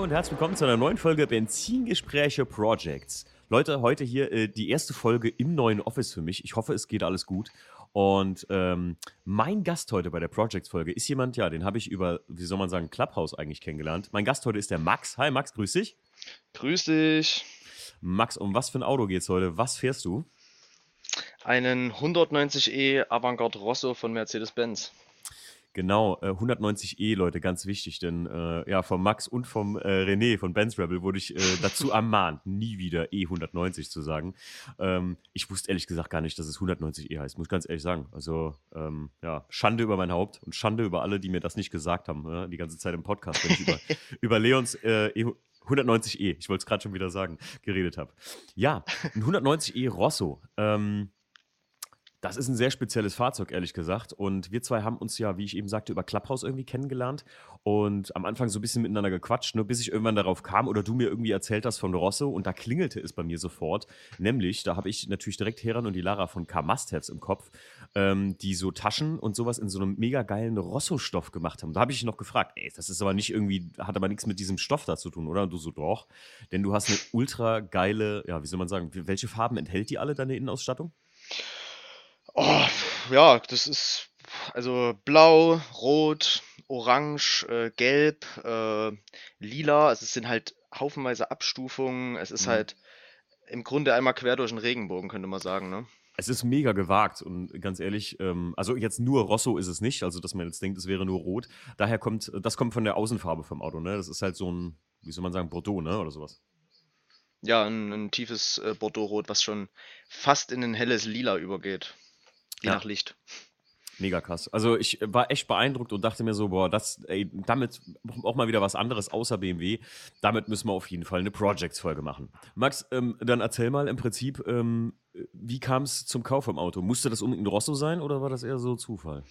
Hallo und herzlich willkommen zu einer neuen Folge Benzingespräche Projects. Leute, heute hier äh, die erste Folge im neuen Office für mich. Ich hoffe, es geht alles gut. Und ähm, mein Gast heute bei der Projects-Folge ist jemand, ja, den habe ich über, wie soll man sagen, Clubhouse eigentlich kennengelernt. Mein Gast heute ist der Max. Hi Max, grüß dich. Grüß dich. Max, um was für ein Auto geht's heute? Was fährst du? Einen 190e Avantgarde Rosso von Mercedes-Benz. Genau, äh, 190e, Leute, ganz wichtig, denn äh, ja, vom Max und vom äh, René von Benz Rebel wurde ich äh, dazu ermahnt, nie wieder E190 zu sagen. Ähm, ich wusste ehrlich gesagt gar nicht, dass es 190e heißt, muss ich ganz ehrlich sagen. Also, ähm, ja, Schande über mein Haupt und Schande über alle, die mir das nicht gesagt haben, ja, die ganze Zeit im Podcast, wenn ich über, über Leons äh, e 190e, ich wollte es gerade schon wieder sagen, geredet habe. Ja, ein 190e Rosso. Ähm, das ist ein sehr spezielles Fahrzeug, ehrlich gesagt. Und wir zwei haben uns ja, wie ich eben sagte, über Clubhouse irgendwie kennengelernt und am Anfang so ein bisschen miteinander gequatscht, nur bis ich irgendwann darauf kam oder du mir irgendwie erzählt hast von Rosso und da klingelte es bei mir sofort. Nämlich, da habe ich natürlich direkt Heran und die Lara von Car Must Haves im Kopf, ähm, die so Taschen und sowas in so einem mega geilen Rosso-Stoff gemacht haben. Da habe ich noch gefragt, ey, das ist aber nicht irgendwie, hat aber nichts mit diesem Stoff da zu tun, oder? Und du so, doch. Denn du hast eine ultra geile, ja, wie soll man sagen, welche Farben enthält die alle, deine Innenausstattung? Oh, ja, das ist also blau, rot, orange, äh, gelb, äh, lila. Also es sind halt haufenweise Abstufungen. Es ist mhm. halt im Grunde einmal quer durch den Regenbogen, könnte man sagen, ne? Es ist mega gewagt und ganz ehrlich, ähm, also jetzt nur Rosso ist es nicht, also dass man jetzt denkt, es wäre nur rot. Daher kommt, das kommt von der Außenfarbe vom Auto, ne? Das ist halt so ein, wie soll man sagen, Bordeaux, ne? Oder sowas. Ja, ein, ein tiefes äh, Bordeaux-Rot, was schon fast in ein helles Lila übergeht. Je ja. nach Licht. Mega krass. Also ich war echt beeindruckt und dachte mir so, boah, das, ey, damit auch mal wieder was anderes außer BMW. Damit müssen wir auf jeden Fall eine Projects-Folge machen. Max, ähm, dann erzähl mal im Prinzip, ähm, wie kam es zum Kauf vom Auto? Musste das unbedingt Rosso sein oder war das eher so Zufall?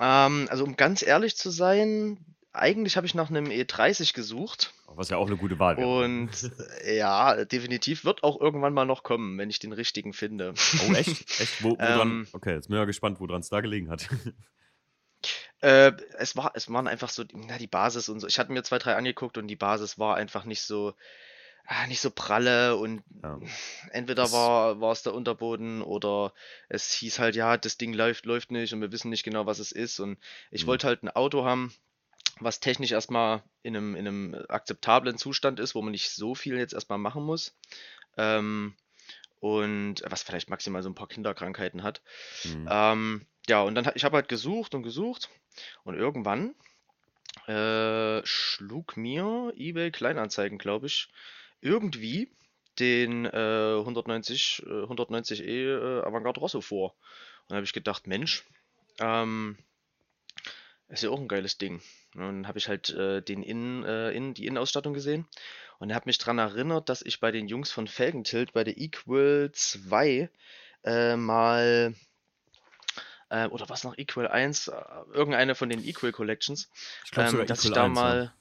Ähm, also um ganz ehrlich zu sein, eigentlich habe ich nach einem E30 gesucht. Was ja auch eine gute Wahl wäre. Und ja, definitiv wird auch irgendwann mal noch kommen, wenn ich den richtigen finde. Oh, echt? Echt? Wo, ähm, okay, jetzt bin ich mal gespannt, woran es da gelegen hat. Äh, es, war, es waren einfach so, na, die Basis und so. Ich hatte mir zwei, drei angeguckt und die Basis war einfach nicht so, ah, nicht so pralle und ja. entweder das war, war es der Unterboden oder es hieß halt, ja, das Ding läuft, läuft nicht und wir wissen nicht genau, was es ist. Und ich mhm. wollte halt ein Auto haben, was technisch erstmal in einem, in einem akzeptablen Zustand ist, wo man nicht so viel jetzt erstmal machen muss. Ähm, und was vielleicht maximal so ein paar Kinderkrankheiten hat. Mhm. Ähm, ja, und dann ich habe halt gesucht und gesucht und irgendwann äh, schlug mir eBay Kleinanzeigen, glaube ich, irgendwie den äh, 190 äh, 190e äh, Avantgarde Rosso vor. Und dann habe ich gedacht, Mensch, ähm, ist ja auch ein geiles Ding. Und dann habe ich halt äh, den Innen, äh, Innen, die Innenausstattung gesehen und habe mich daran erinnert, dass ich bei den Jungs von Felgentilt bei der Equal 2 äh, mal äh, oder was noch Equal 1, äh, irgendeine von den Equal Collections, ich glaub, ähm, dass ich da 1, mal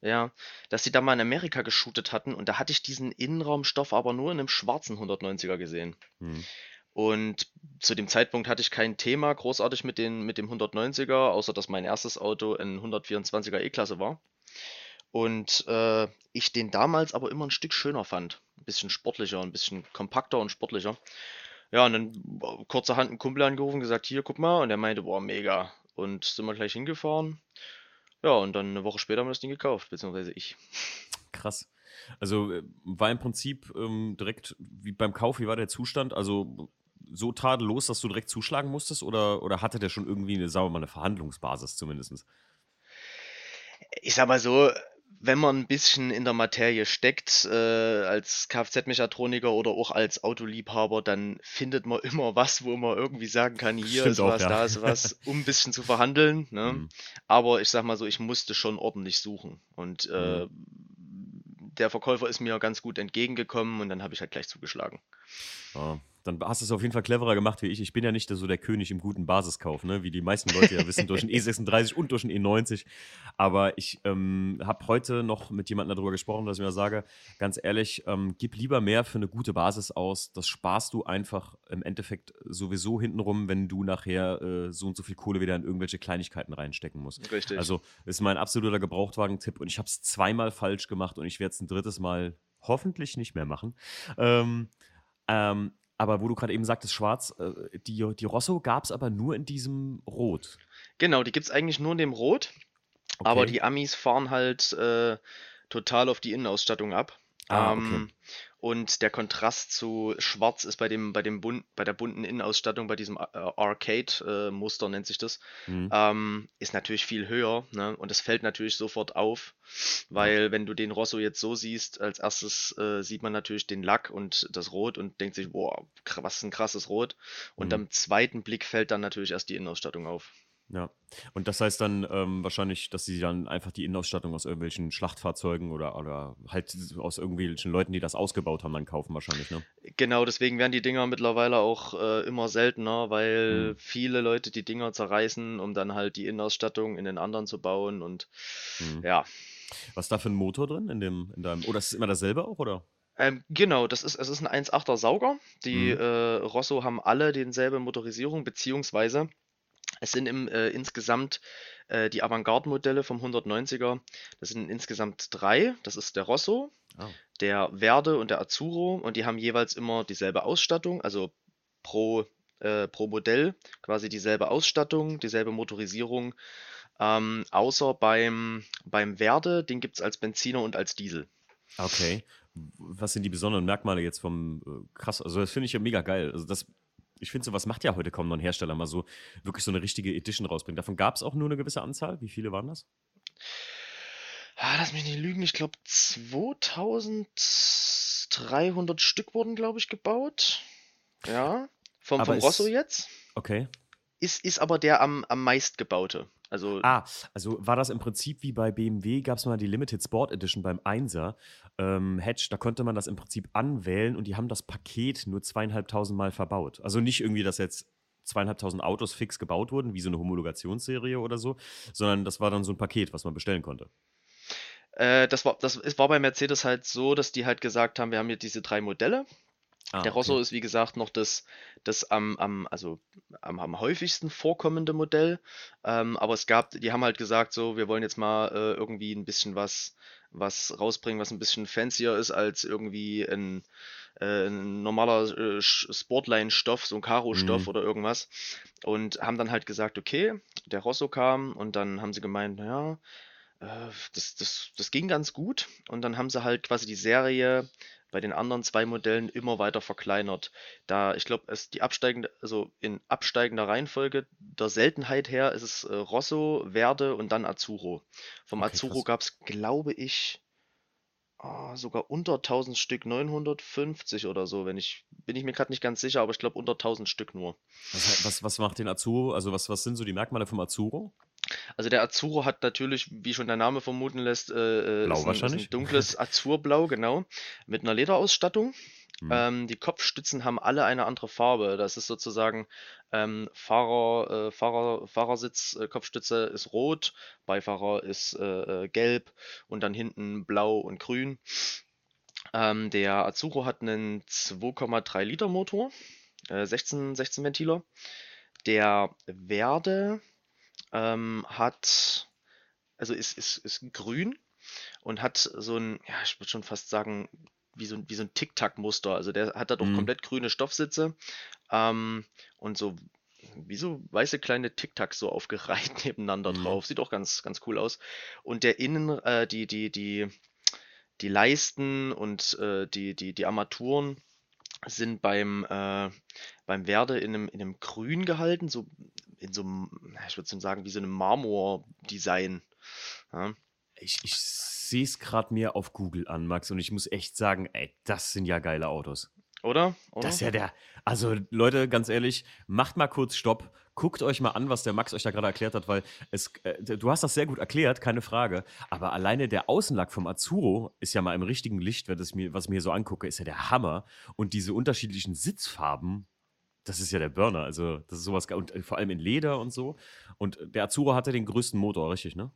ja. ja, dass sie da mal in Amerika geshootet hatten und da hatte ich diesen Innenraumstoff aber nur in einem schwarzen 190er gesehen. Hm. Und zu dem Zeitpunkt hatte ich kein Thema großartig mit, den, mit dem 190er, außer dass mein erstes Auto ein 124er E-Klasse war. Und äh, ich den damals aber immer ein Stück schöner fand. Ein bisschen sportlicher, ein bisschen kompakter und sportlicher. Ja, und dann äh, kurzerhand einen Kumpel angerufen, gesagt, hier, guck mal. Und er meinte, boah, mega. Und sind wir gleich hingefahren. Ja, und dann eine Woche später haben wir das Ding gekauft, beziehungsweise ich. Krass. Also äh, war im Prinzip ähm, direkt wie beim Kauf, wie war der Zustand? Also so tadellos, dass du direkt zuschlagen musstest? Oder, oder hatte der schon irgendwie eine, sagen wir mal, eine Verhandlungsbasis zumindest? Ich sag mal so, wenn man ein bisschen in der Materie steckt, äh, als Kfz-Mechatroniker oder auch als Autoliebhaber, dann findet man immer was, wo man irgendwie sagen kann, hier Stimmt ist auch, was, ja. da ist was, um ein bisschen zu verhandeln. Ne? Mhm. Aber ich sag mal so, ich musste schon ordentlich suchen. Und äh, mhm. der Verkäufer ist mir ganz gut entgegengekommen und dann habe ich halt gleich zugeschlagen. Ja dann hast du es auf jeden Fall cleverer gemacht wie ich. Ich bin ja nicht so der König im guten Basiskauf, ne? wie die meisten Leute ja wissen, durch einen E36 und durch einen E90. Aber ich ähm, habe heute noch mit jemandem darüber gesprochen, dass ich mir sage, ganz ehrlich, ähm, gib lieber mehr für eine gute Basis aus. Das sparst du einfach im Endeffekt sowieso hintenrum, wenn du nachher äh, so und so viel Kohle wieder in irgendwelche Kleinigkeiten reinstecken musst. Richtig. Also ist mein absoluter Gebrauchtwagen-Tipp und ich habe es zweimal falsch gemacht und ich werde es ein drittes Mal hoffentlich nicht mehr machen. Ähm, ähm, aber wo du gerade eben sagtest, schwarz, äh, die, die Rosso gab es aber nur in diesem Rot. Genau, die gibt es eigentlich nur in dem Rot. Okay. Aber die Amis fahren halt äh, total auf die Innenausstattung ab. Ah, okay. Ähm, und der Kontrast zu Schwarz ist bei dem, bei dem Bun bei der bunten Innenausstattung, bei diesem äh, Arcade-Muster nennt sich das, mhm. ähm, ist natürlich viel höher. Ne? Und es fällt natürlich sofort auf, weil wenn du den Rosso jetzt so siehst, als erstes äh, sieht man natürlich den Lack und das Rot und denkt sich, boah, was ein krasses Rot. Und mhm. am zweiten Blick fällt dann natürlich erst die Innenausstattung auf. Ja. Und das heißt dann ähm, wahrscheinlich, dass sie dann einfach die Innenausstattung aus irgendwelchen Schlachtfahrzeugen oder, oder halt aus irgendwelchen Leuten, die das ausgebaut haben, dann kaufen wahrscheinlich, ne? Genau, deswegen werden die Dinger mittlerweile auch äh, immer seltener, weil mhm. viele Leute die Dinger zerreißen, um dann halt die Innenausstattung in den anderen zu bauen und mhm. ja. Was ist da für ein Motor drin in dem, in deinem, oder ist es immer dasselbe auch, oder? Ähm, genau, das ist, es ist ein 1.8er Sauger. Die mhm. äh, Rosso haben alle denselbe Motorisierung, beziehungsweise es sind im, äh, insgesamt äh, die Avantgarde-Modelle vom 190er. Das sind insgesamt drei. Das ist der Rosso, oh. der Verde und der Azzurro. Und die haben jeweils immer dieselbe Ausstattung, also pro, äh, pro Modell quasi dieselbe Ausstattung, dieselbe Motorisierung. Ähm, außer beim, beim Verde, den gibt es als Benziner und als Diesel. Okay. Was sind die besonderen Merkmale jetzt vom äh, krass? Also, das finde ich ja mega geil. Also, das ich finde, sowas macht ja heute kaum noch ein Hersteller mal so wirklich so eine richtige Edition rausbringen. Davon gab es auch nur eine gewisse Anzahl. Wie viele waren das? Ah, lass mich nicht lügen. Ich glaube, 2300 Stück wurden, glaube ich, gebaut. Ja. Vom, vom Rosso jetzt. Okay. Ist, ist aber der am, am meistgebaute. Also, ah, also war das im Prinzip wie bei BMW, gab es mal die Limited Sport Edition beim 1er ähm, Hedge, da konnte man das im Prinzip anwählen und die haben das Paket nur zweieinhalbtausend Mal verbaut. Also nicht irgendwie, dass jetzt zweieinhalbtausend Autos fix gebaut wurden, wie so eine Homologationsserie oder so, sondern das war dann so ein Paket, was man bestellen konnte. Äh, das, war, das war bei Mercedes halt so, dass die halt gesagt haben, wir haben hier diese drei Modelle Ah, Der Rosso okay. ist, wie gesagt, noch das, das am, am, also am, am häufigsten vorkommende Modell. Ähm, aber es gab, die haben halt gesagt, so, wir wollen jetzt mal äh, irgendwie ein bisschen was, was rausbringen, was ein bisschen fancier ist als irgendwie ein, äh, ein normaler äh, Sportline-Stoff, so ein Karo-Stoff mhm. oder irgendwas. Und haben dann halt gesagt, okay, der Rosso kam und dann haben sie gemeint, naja, äh, das, das, das ging ganz gut. Und dann haben sie halt quasi die Serie bei den anderen zwei Modellen immer weiter verkleinert. Da, ich glaube, es die absteigende, also in absteigender Reihenfolge der Seltenheit her ist es äh, Rosso, Verde und dann Azzurro. Vom okay, Azzurro gab es, glaube ich, oh, sogar unter 1000 Stück, 950 oder so, wenn ich, bin ich mir gerade nicht ganz sicher, aber ich glaube unter 1000 Stück nur. Was, was, was macht den Azzurro, also was, was sind so die Merkmale vom Azzurro? Also der Azzurro hat natürlich, wie schon der Name vermuten lässt, äh, äh Blau ist, ein, ist ein dunkles Azurblau, genau, mit einer Lederausstattung. Mhm. Ähm, die Kopfstützen haben alle eine andere Farbe. Das ist sozusagen ähm, Fahrer, äh, Fahrer, Fahrersitz, äh, Kopfstütze ist rot, Beifahrer ist äh, äh gelb und dann hinten blau und grün. Ähm, der Azzurro hat einen 2,3 Liter Motor, 16, äh, 16 Ventiler. Der Verde ähm, hat, also ist, ist, ist grün und hat so ein, ja, ich würde schon fast sagen, wie so, wie so ein Tic-Tac-Muster. Also der hat da doch mhm. komplett grüne Stoffsitze ähm, und so wie so weiße kleine Tic-Tacs so aufgereiht nebeneinander mhm. drauf. Sieht auch ganz, ganz cool aus. Und der Innen, äh, die, die, die, die Leisten und äh, die, die, die Armaturen sind beim, äh, beim Werde in einem, in einem Grün gehalten, so in so einem, ich würde sagen, wie so einem Marmor-Design. Ja. Ich, ich sehe es gerade mir auf Google an, Max, und ich muss echt sagen, ey, das sind ja geile Autos. Oder? Oder? Das ist ja der. Also, Leute, ganz ehrlich, macht mal kurz Stopp, guckt euch mal an, was der Max euch da gerade erklärt hat, weil es, äh, du hast das sehr gut erklärt, keine Frage. Aber alleine der Außenlack vom Azuro ist ja mal im richtigen Licht, wenn das mir, was ich mir so angucke, ist ja der Hammer. Und diese unterschiedlichen Sitzfarben, das ist ja der Burner. Also, das ist sowas, und äh, vor allem in Leder und so. Und der Azuro hatte den größten Motor, richtig, ne?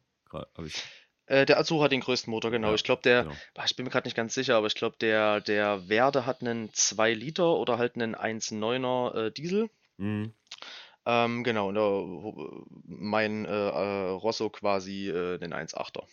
Äh, der Azuro hat den größten Motor, genau. Ja, ich glaube, der, genau. ich bin mir gerade nicht ganz sicher, aber ich glaube, der, der Verde hat einen 2 Liter oder halt einen 1,9er äh, Diesel. Mhm. Ähm, genau, und da, mein äh, äh, Rosso quasi äh, den 1,8er.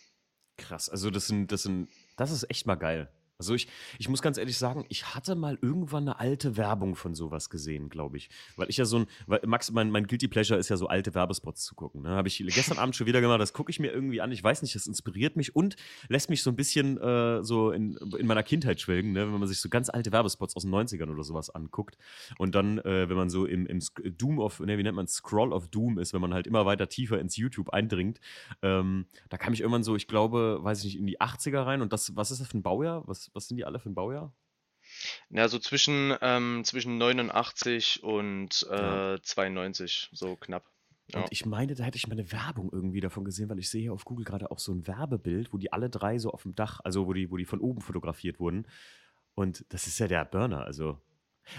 Krass, also das sind, das sind, das ist echt mal geil. Also ich, ich muss ganz ehrlich sagen, ich hatte mal irgendwann eine alte Werbung von sowas gesehen, glaube ich. Weil ich ja so ein, weil Max, mein, mein Guilty Pleasure ist ja so alte Werbespots zu gucken. Ne? Habe ich gestern Abend schon wieder gemacht, das gucke ich mir irgendwie an. Ich weiß nicht, das inspiriert mich und lässt mich so ein bisschen äh, so in, in meiner Kindheit schwelgen, ne? wenn man sich so ganz alte Werbespots aus den 90ern oder sowas anguckt. Und dann, äh, wenn man so im, im Doom of, ne, wie nennt man Scroll of Doom ist, wenn man halt immer weiter tiefer ins YouTube eindringt, ähm, da kam ich irgendwann so, ich glaube, weiß ich nicht, in die 80er rein. Und das, was ist das für ein Baujahr? Was was, sind die alle für ein Baujahr? Ja, so zwischen, ähm, zwischen 89 und äh, ja. 92, so knapp. Ja. Und ich meine, da hätte ich mal eine Werbung irgendwie davon gesehen, weil ich sehe hier auf Google gerade auch so ein Werbebild, wo die alle drei so auf dem Dach, also wo die, wo die von oben fotografiert wurden. Und das ist ja der Burner, also.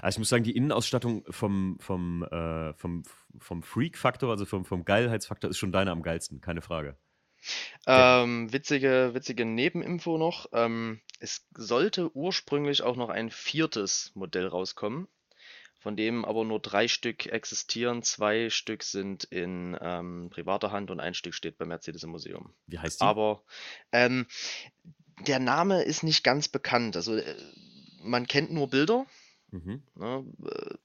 Also ich muss sagen, die Innenausstattung vom, vom, äh, vom, vom Freak-Faktor, also vom, vom Geilheitsfaktor, ist schon deine am geilsten, keine Frage. Ähm, witzige, witzige Nebeninfo noch. Ähm, es sollte ursprünglich auch noch ein viertes Modell rauskommen, von dem aber nur drei Stück existieren. Zwei Stück sind in ähm, privater Hand und ein Stück steht bei Mercedes im Museum. Wie heißt die? Aber ähm, der Name ist nicht ganz bekannt. Also äh, man kennt nur Bilder. Mhm. Ne?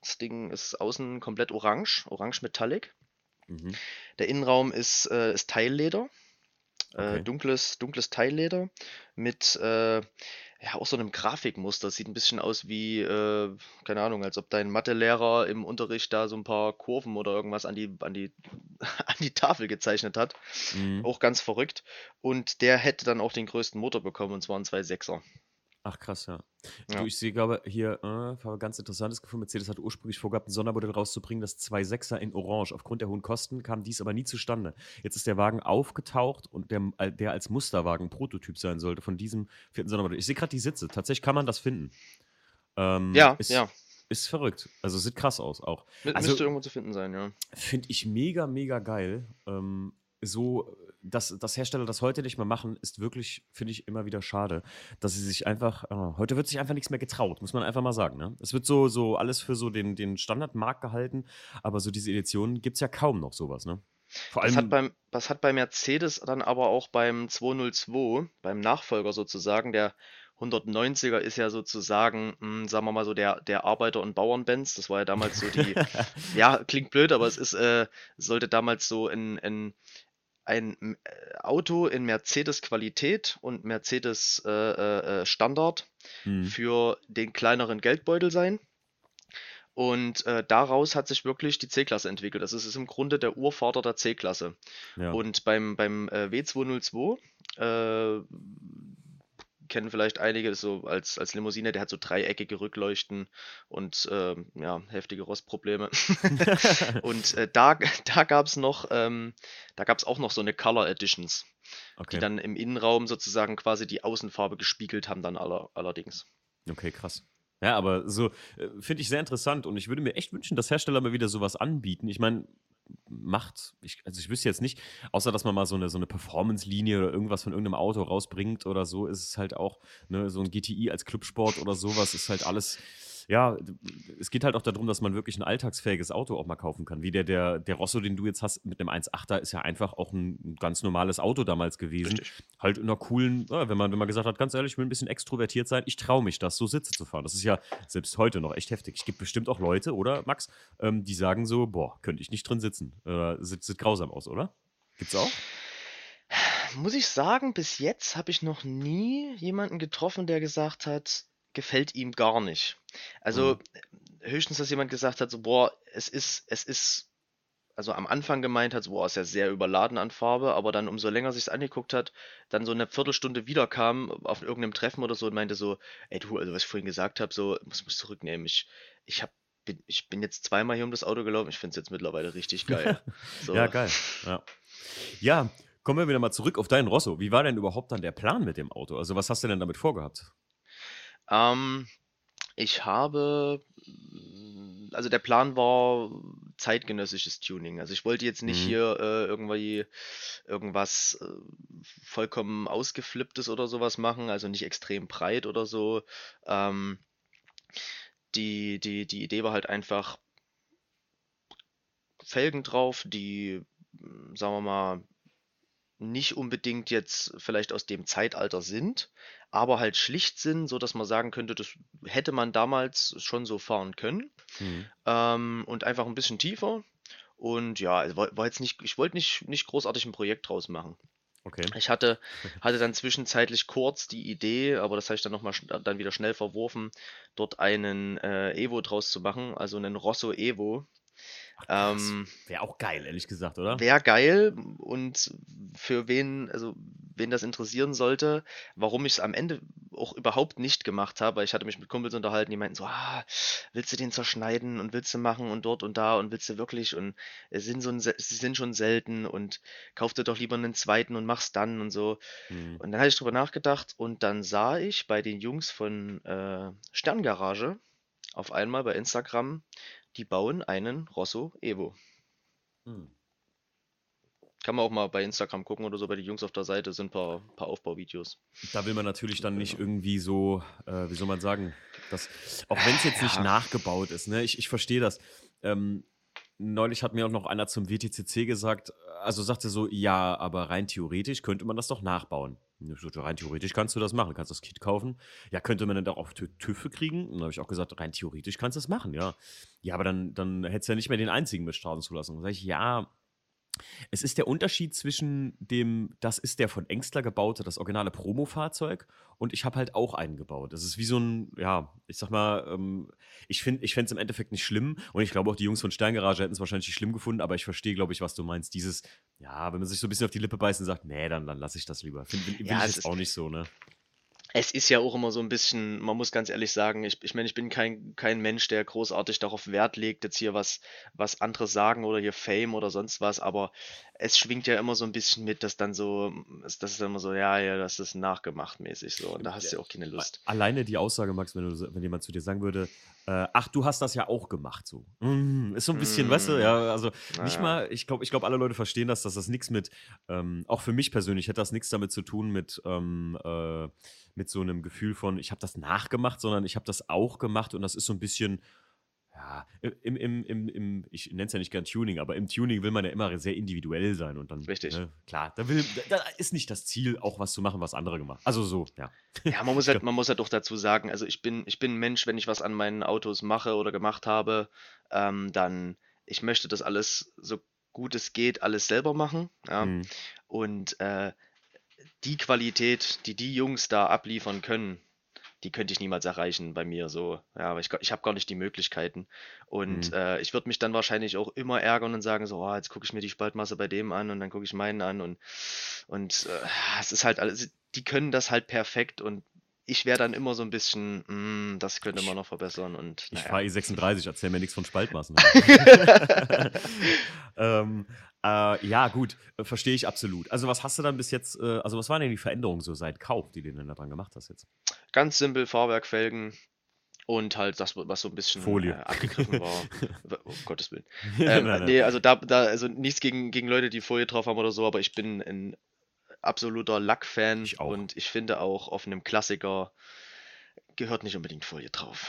Das Ding ist außen komplett orange, orange Metallic. Mhm. Der Innenraum ist, äh, ist Teilleder. Äh, okay. dunkles, dunkles Teilleder mit äh, ja, auch so einem Grafikmuster. Sieht ein bisschen aus wie, äh, keine Ahnung, als ob dein Mathelehrer im Unterricht da so ein paar Kurven oder irgendwas an die, an die, an die Tafel gezeichnet hat. Mhm. Auch ganz verrückt. Und der hätte dann auch den größten Motor bekommen, und zwar ein 2.6er. Ach krass, ja. Ja. Du, ich sehe, glaube hier, äh, habe ganz interessantes Gefühl. Mercedes hat ursprünglich vorgehabt, ein Sondermodell rauszubringen, das 2.6er in Orange. Aufgrund der hohen Kosten kam dies aber nie zustande. Jetzt ist der Wagen aufgetaucht und der, äh, der als Musterwagen Prototyp sein sollte von diesem vierten Sondermodell. Ich sehe gerade die Sitze. Tatsächlich kann man das finden. Ähm, ja, ist, ja. Ist verrückt. Also sieht krass aus auch. M also, müsste irgendwo zu finden sein, ja. Finde ich mega, mega geil. Ähm, so, dass, dass Hersteller das heute nicht mehr machen, ist wirklich, finde ich, immer wieder schade. Dass sie sich einfach, oh, heute wird sich einfach nichts mehr getraut, muss man einfach mal sagen. Ne? Es wird so, so alles für so den, den Standardmarkt gehalten, aber so diese Editionen gibt es ja kaum noch sowas, ne? Vor allem, das, hat beim, das hat bei Mercedes dann aber auch beim 202, beim Nachfolger sozusagen, der 190er ist ja sozusagen, mh, hm, sagen wir mal so, der, der Arbeiter- und Bauernbenz. Das war ja damals so die, ja, klingt blöd, aber es ist, äh, sollte damals so ein, ein ein äh, Auto in Mercedes-Qualität und Mercedes-Standard äh, äh, mhm. für den kleineren Geldbeutel sein. Und äh, daraus hat sich wirklich die C-Klasse entwickelt. Das ist, ist, im Grunde der Urvater der C-Klasse. Ja. Und beim, beim äh, W202, äh, kennen vielleicht einige so als, als Limousine, der hat so dreieckige Rückleuchten und äh, ja, heftige Rostprobleme. und äh, da, da gab es noch, ähm, da gab es auch noch so eine Color Editions, okay. die dann im Innenraum sozusagen quasi die Außenfarbe gespiegelt haben, dann aller, allerdings. Okay, krass. Ja, aber so äh, finde ich sehr interessant und ich würde mir echt wünschen, dass Hersteller mal wieder sowas anbieten. Ich meine, macht, ich, also ich wüsste jetzt nicht, außer dass man mal so eine, so eine Performance-Linie oder irgendwas von irgendeinem Auto rausbringt oder so, ist es halt auch, ne, so ein GTI als Clubsport oder sowas ist halt alles ja, es geht halt auch darum, dass man wirklich ein alltagsfähiges Auto auch mal kaufen kann. Wie der, der, der Rosso, den du jetzt hast mit einem 1.8er, ist ja einfach auch ein ganz normales Auto damals gewesen. Richtig. Halt in einer coolen, ja, wenn, man, wenn man gesagt hat, ganz ehrlich, ich will ein bisschen extrovertiert sein, ich traue mich das, so Sitze zu fahren. Das ist ja selbst heute noch echt heftig. Es gibt bestimmt auch Leute, oder Max, ähm, die sagen so, boah, könnte ich nicht drin sitzen. Äh, sieht, sieht grausam aus, oder? Gibt's auch? Muss ich sagen, bis jetzt habe ich noch nie jemanden getroffen, der gesagt hat, gefällt ihm gar nicht. Also mhm. höchstens, dass jemand gesagt hat, so, boah, es ist, es ist, also am Anfang gemeint hat, so, boah, ist ja sehr überladen an Farbe, aber dann umso länger sich es angeguckt hat, dann so eine Viertelstunde wiederkam auf irgendeinem Treffen oder so und meinte so, ey du, also was ich vorhin gesagt habe, so, muss mich zurücknehmen, ich, ich habe bin, ich bin jetzt zweimal hier um das Auto gelaufen. Ich finde es jetzt mittlerweile richtig geil. So. ja, geil. Ja. ja, kommen wir wieder mal zurück auf deinen Rosso. Wie war denn überhaupt dann der Plan mit dem Auto? Also, was hast du denn damit vorgehabt? Ähm, ich habe, also der Plan war zeitgenössisches Tuning. Also ich wollte jetzt nicht Mhm. hier äh, irgendwie irgendwas äh, vollkommen ausgeflipptes oder sowas machen, also nicht extrem breit oder so. Ähm, die, die, die Idee war halt einfach Felgen drauf, die, mm, sagen wir mal, nicht unbedingt jetzt vielleicht aus dem Zeitalter sind, aber halt schlicht sind, so dass man sagen könnte, das hätte man damals schon so fahren können. Mhm. Ähm, und einfach ein bisschen tiefer. Und ja, war, war jetzt nicht, ich wollte nicht, nicht großartig ein Projekt draus machen. Okay. Ich hatte, hatte dann zwischenzeitlich kurz die Idee, aber das habe ich dann nochmal dann wieder schnell verworfen, dort einen äh, Evo draus zu machen, also einen Rosso Evo. Ach. Ähm, Wäre auch geil, ehrlich gesagt, oder? Wäre geil und für wen, also wen das interessieren sollte, warum ich es am Ende auch überhaupt nicht gemacht habe, weil ich hatte mich mit Kumpels unterhalten, die meinten so, ah, willst du den zerschneiden und willst du machen und dort und da und willst du wirklich und es sind so ein, sie sind schon selten und kauf dir doch lieber einen zweiten und mach's dann und so. Mhm. Und dann habe ich drüber nachgedacht und dann sah ich bei den Jungs von äh, Sterngarage auf einmal bei Instagram, die bauen einen Rosso Evo. Mhm. Kann man auch mal bei Instagram gucken oder so, bei den Jungs auf der Seite sind ein paar, paar Aufbauvideos. Da will man natürlich dann nicht irgendwie so, äh, wie soll man sagen, das, auch wenn es jetzt nicht Ja. nachgebaut ist, ne? Ich, ich verstehe das. Ähm, neulich hat mir auch noch einer zum WTCC gesagt, also sagte so, ja, aber rein theoretisch könnte man das doch nachbauen. Rein theoretisch kannst du das machen, du kannst das Kit kaufen. Ja, könnte man dann auch auf Tü- TÜV kriegen? Und dann habe ich auch gesagt, rein theoretisch kannst du das machen, ja. Ja, aber dann, dann hättest du ja nicht mehr den einzigen Mischstraßen zulassen. Dann sage ich, ja, es ist der Unterschied zwischen dem, das ist der von Engstler gebaute, das originale Promo-Fahrzeug und ich habe halt auch einen gebaut. Das ist wie so ein, ja, ich sag mal, ähm, ich finde ich fände es im Endeffekt nicht schlimm und ich glaube auch die Jungs von Steingarage hätten es wahrscheinlich nicht schlimm gefunden, aber ich verstehe, glaube ich, was du meinst. Dieses, ja, wenn man sich so ein bisschen auf die Lippe beißt und sagt, nee, dann, dann lasse ich das lieber. Find, will, will Ja, ich ist- auch nicht so, ne? Es ist ja auch immer so ein bisschen, man muss ganz ehrlich sagen, ich, ich meine, ich bin kein, kein Mensch, der großartig darauf Wert legt, jetzt hier was, was andere sagen oder hier Fame oder sonst was, aber es schwingt ja immer so ein bisschen mit, dass dann so, das ist dann immer so, ja, ja, das ist nachgemacht mäßig so und da hast du ja auch keine Lust. Alleine die Aussage, Max, wenn, du, wenn jemand zu dir sagen würde, äh, ach, du hast das ja auch gemacht, so. Mm, ist so ein bisschen, weißt du, ja, also nicht Naja. mal, ich glaube, ich glaub, alle Leute verstehen das, dass das nichts mit, ähm, auch für mich persönlich hätte das nichts damit zu tun mit, ähm, äh, mit so einem Gefühl von, ich habe das nachgemacht, sondern ich habe das auch gemacht und das ist so ein bisschen, ja, im, im, im, im ich nenne es ja nicht gern Tuning, aber im Tuning will man ja immer sehr individuell sein und dann, Richtig. Ne, klar, da, will, da da ist nicht das Ziel, auch was zu machen, was andere gemacht Also so, ja. Ja, man muss halt, man muss halt doch dazu sagen, also ich bin, ich bin ein Mensch, wenn ich was an meinen Autos mache oder gemacht habe, ähm, dann, ich möchte das alles so gut es geht, alles selber machen. Ja. Mhm. Und äh, die Qualität, die die Jungs da abliefern können, die könnte ich niemals erreichen bei mir so. Ja, aber ich, ich habe gar nicht die Möglichkeiten. Und Mhm. äh, ich würde mich dann wahrscheinlich auch immer ärgern und sagen so, oh, jetzt gucke ich mir die Spaltmasse bei dem an und dann gucke ich meinen an und und äh, es ist halt alles, die können das halt perfekt und ich wäre dann immer so ein bisschen, "Mm, das könnte man noch verbessern und Ich naja. fahre E36, erzähl mir nichts von Spaltmassen. ähm, äh, ja, gut, äh, verstehe ich absolut. Also, was hast du dann bis jetzt, äh, also, was waren denn die Veränderungen so seit Kauf, die du denn da dran gemacht hast jetzt? Ganz simpel Fahrwerk, Felgen und halt das, was so ein bisschen Folie. äh, abgegriffen war. Um Gottes Willen. Nein, Ähm, nein. nee, also da, da, also nichts gegen, gegen Leute, die Folie drauf haben oder so, aber ich bin ein absoluter Lack-Fan und ich finde auch auf einem Klassiker gehört nicht unbedingt Folie drauf.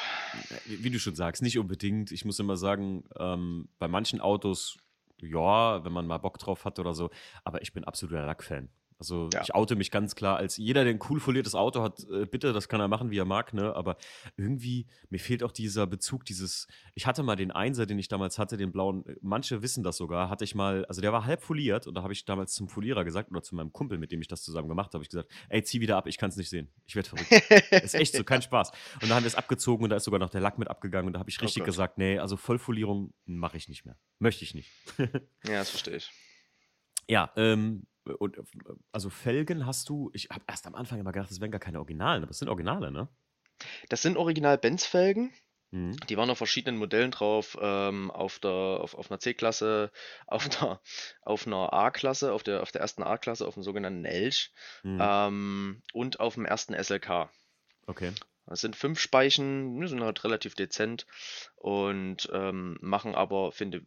Wie wie du schon sagst, nicht unbedingt. Ich muss immer sagen, ähm, bei manchen Autos, ja, wenn man mal Bock drauf hat oder so, aber ich bin absoluter Lack-Fan. Also Ja. ich oute mich ganz klar als jeder, der ein cool foliertes Auto hat, äh, bitte, das kann er machen, wie er mag, ne? Aber irgendwie, mir fehlt auch dieser Bezug, dieses, ich hatte mal den Einser, den ich damals hatte, den blauen, äh, manche wissen das sogar, hatte ich mal, also der war halb foliert und da habe ich damals zum Folierer gesagt oder zu meinem Kumpel, mit dem ich das zusammen gemacht habe, habe ich gesagt, ey, zieh wieder ab, ich kann es nicht sehen. Ich werde verrückt. ist echt so, kein Spaß. Und da haben wir es abgezogen und da ist sogar noch der Lack mit abgegangen und da habe ich Oh richtig Gott. gesagt, nee, also Vollfolierung mache ich nicht mehr. Möchte ich nicht. Ja, das verstehe ich. Ja, ähm, und äh, also Felgen hast du, ich habe erst am Anfang immer gedacht, das wären gar keine Originalen, aber es sind Originale, ne? Das sind original Benz-Felgen. Mhm. Die waren auf verschiedenen Modellen drauf, ähm, auf der, auf, auf einer C-Klasse, auf einer, auf einer A-Klasse, auf der, auf der ersten A-Klasse, auf dem sogenannten Elch mhm. ähm, und auf dem ersten SLK. Okay. Das sind fünf Speichen, die sind halt relativ dezent und ähm, machen aber, finde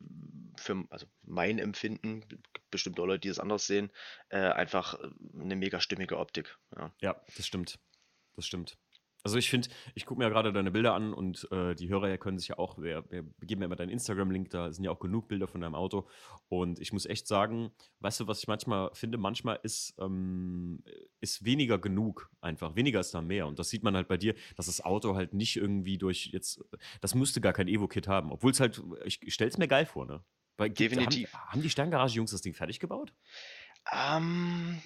für also mein Empfinden, bestimmt auch Leute, die es anders sehen, äh, einfach äh, eine mega stimmige Optik. Ja. ja, das stimmt. Das stimmt. Also ich finde, ich gucke mir ja gerade deine Bilder an und äh, die Hörer können sich ja auch, wir, wir geben ja immer deinen Instagram-Link, da sind ja auch genug Bilder von deinem Auto. Und ich muss echt sagen, weißt du, was ich manchmal finde, manchmal ist, ähm, ist weniger genug einfach. Weniger ist da mehr. Und das sieht man halt bei dir, dass das Auto halt nicht irgendwie durch jetzt, das müsste gar kein Evo-Kit haben. Obwohl es halt, ich, ich stelle es mir geil vor, ne? Weil, Definitiv. Haben, haben die Sterngarage-Jungs das Ding fertig gebaut? Ähm,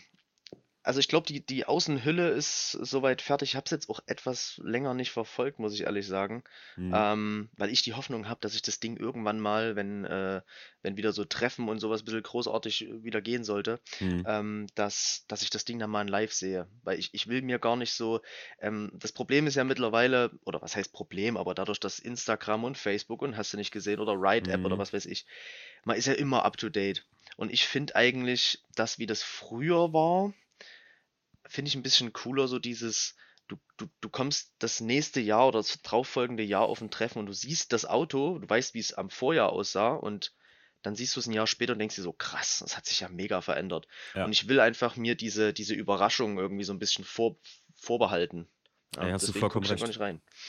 also ich glaube, die, die Außenhülle ist soweit fertig. Ich habe es jetzt auch etwas länger nicht verfolgt, muss ich ehrlich sagen. Mhm. Ähm, weil ich die Hoffnung habe, dass ich das Ding irgendwann mal, wenn, äh, wenn wieder so Treffen und sowas ein bisschen großartig wieder gehen sollte, mhm. ähm, dass, dass ich das Ding dann mal in live sehe. Weil ich, ich will mir gar nicht so. Ähm, das Problem ist ja mittlerweile, oder was heißt Problem, aber dadurch, dass Instagram und Facebook und hast du nicht gesehen, oder Ride-App mhm. oder was weiß ich, man ist ja immer up to date. Und ich finde eigentlich, dass wie das früher war, finde ich ein bisschen cooler, so dieses, du, du, du kommst das nächste Jahr oder das darauffolgende Jahr auf ein Treffen und du siehst das Auto, du weißt, wie es am Vorjahr aussah und dann siehst du es ein Jahr später und denkst dir so, krass, das hat sich ja mega verändert. Ja. Und ich will einfach mir diese, diese Überraschung irgendwie so ein bisschen vor, vorbehalten. Ja, ja hast du vollkommen recht.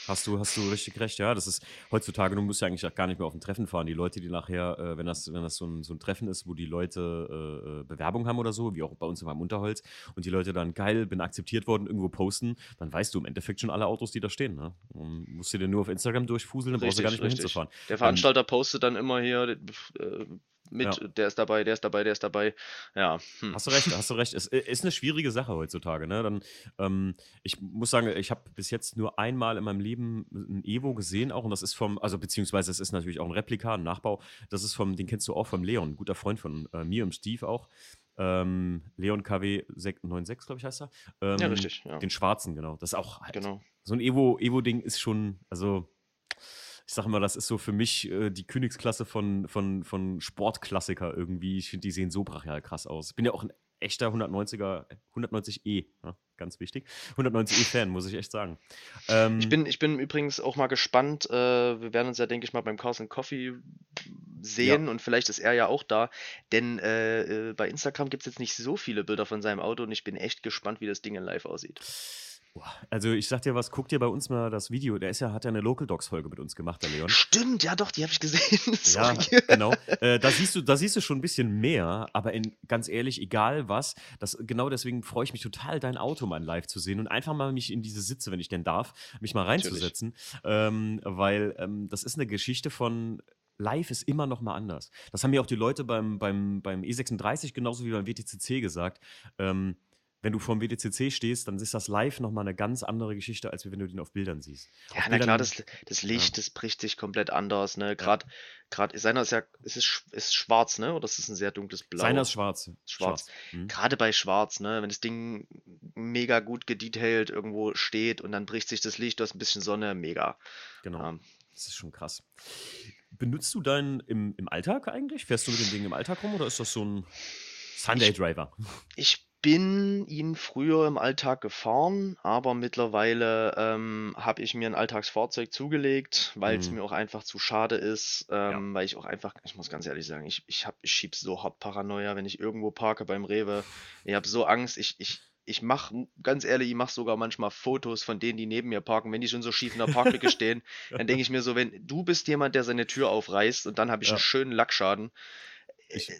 Hast du, hast du richtig recht, ja. Das ist heutzutage, du musst ja eigentlich auch gar nicht mehr auf ein Treffen fahren. Die Leute, die nachher, äh, wenn das, wenn das so ein, so ein Treffen ist, wo die Leute äh, äh Bewerbung haben oder so, wie auch bei uns im Unterholz, und die Leute dann geil, bin akzeptiert worden, irgendwo posten, dann weißt du im Endeffekt schon alle Autos, die da stehen. Ne? Und musst du dir nur auf Instagram durchfuseln, dann brauchst du gar nicht mehr richtig. hinzufahren. Der Veranstalter ähm, postet dann immer hier, äh, mit, ja. der ist dabei, der ist dabei, der ist dabei. Ja. Hm. Hast du recht, hast du recht. Es ist eine schwierige Sache heutzutage. Ne? Dann, ähm, ich muss sagen, ich habe bis jetzt nur einmal in meinem Leben ein Evo gesehen, auch und das ist vom, also beziehungsweise es ist natürlich auch ein Replika, ein Nachbau. Das ist vom, den kennst du auch vom Leon, ein guter Freund von äh, mir und Steve auch. Ähm, Leon KW 96, glaube ich, heißt er. Ähm, ja, richtig. Ja. Den schwarzen, genau. Das ist auch halt, genau. so ein Evo-Ding Evo ist schon, also ich sage mal, das ist so für mich äh, die Königsklasse von, von, von Sportklassiker irgendwie. Ich finde, die sehen so brachial krass aus. Ich bin ja auch ein echter 190er, 190e, ja, ganz wichtig. 190e-Fan, muss ich echt sagen. Ähm, ich, bin, ich bin übrigens auch mal gespannt. Äh, wir werden uns ja, denke ich mal, beim Carson Coffee sehen ja. und vielleicht ist er ja auch da. Denn äh, äh bei Instagram gibt es jetzt nicht so viele Bilder von seinem Auto und ich bin echt gespannt, wie das Ding in live aussieht. Also ich sag dir was, guck dir bei uns mal das Video. Der ist ja, hat ja eine Local Dogs Folge mit uns gemacht, der Leon. Stimmt, ja doch, die habe ich gesehen. ja, genau. Äh, da siehst du, da siehst du schon ein bisschen mehr, aber in, ganz ehrlich, egal was, das, genau deswegen freue ich mich total, dein Auto mal live zu sehen und einfach mal mich in diese Sitze, wenn ich denn darf, mich mal reinzusetzen. Ähm, weil ähm, das ist eine Geschichte von live ist immer noch mal anders. Das haben mir auch die Leute beim, beim, beim E36 genauso wie beim WTCC gesagt. Ähm, wenn du vorm WDCC stehst, dann ist das live nochmal eine ganz andere Geschichte, als wenn du den auf Bildern siehst. Ja, auf na Bildern, klar, das, das Licht, ja. das bricht sich komplett anders, ne? Gerade, ja. gerade, seiner ist ja, ist es ist schwarz, ne? Oder ist es ein sehr dunkles Blau? Seiner ist schwarz. Schwarz. schwarz. Mhm. Gerade bei schwarz, ne? Wenn das Ding mega gut gedetailed irgendwo steht und dann bricht sich das Licht, du hast ein bisschen Sonne, mega. Genau. Ähm, das ist schon krass. Benutzt du deinen im, im Alltag eigentlich? Fährst du mit dem Ding im Alltag rum oder ist das so ein Sunday Driver? Ich, ich bin ihn früher im Alltag gefahren, aber mittlerweile ähm, habe ich mir ein Alltagsfahrzeug zugelegt, weil es mhm. mir auch einfach zu schade ist, ähm, ja. weil ich auch einfach, ich muss ganz ehrlich sagen, ich, ich, hab, ich schieb so hart Paranoia, wenn ich irgendwo parke beim Rewe. Ich habe so Angst, ich, ich, ich mache, ganz ehrlich, ich mache sogar manchmal Fotos von denen, die neben mir parken, wenn die schon so schief in der Parklücke stehen, dann denke ich mir so, wenn du bist jemand, der seine Tür aufreißt und dann habe ich ja. einen schönen Lackschaden, ich, äh,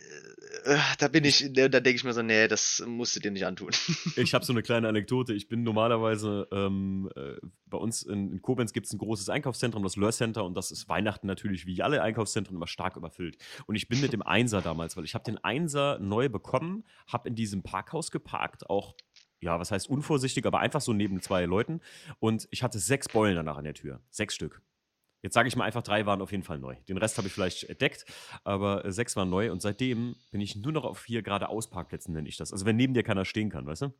äh, da bin ich, da denke ich mir so, nee, das musst du dir nicht antun. ich habe so eine kleine Anekdote. Ich bin normalerweise ähm, äh, bei uns in, in Koblenz gibt es ein großes Einkaufszentrum, das Löhr Center, und das ist Weihnachten natürlich wie alle Einkaufszentren immer stark überfüllt. Und ich bin mit dem Einser damals, weil ich habe den Einser neu bekommen, habe in diesem Parkhaus geparkt, auch ja, was heißt unvorsichtig, aber einfach so neben zwei Leuten. Und ich hatte sechs Beulen danach an der Tür. Sechs Stück. Jetzt sage ich mal einfach, drei waren auf jeden Fall neu. Den Rest habe ich vielleicht entdeckt, aber äh, sechs waren neu und seitdem bin ich nur noch auf vier gerade Ausparkplätzen, nenne ich das. Also wenn neben dir keiner stehen kann, weißt du?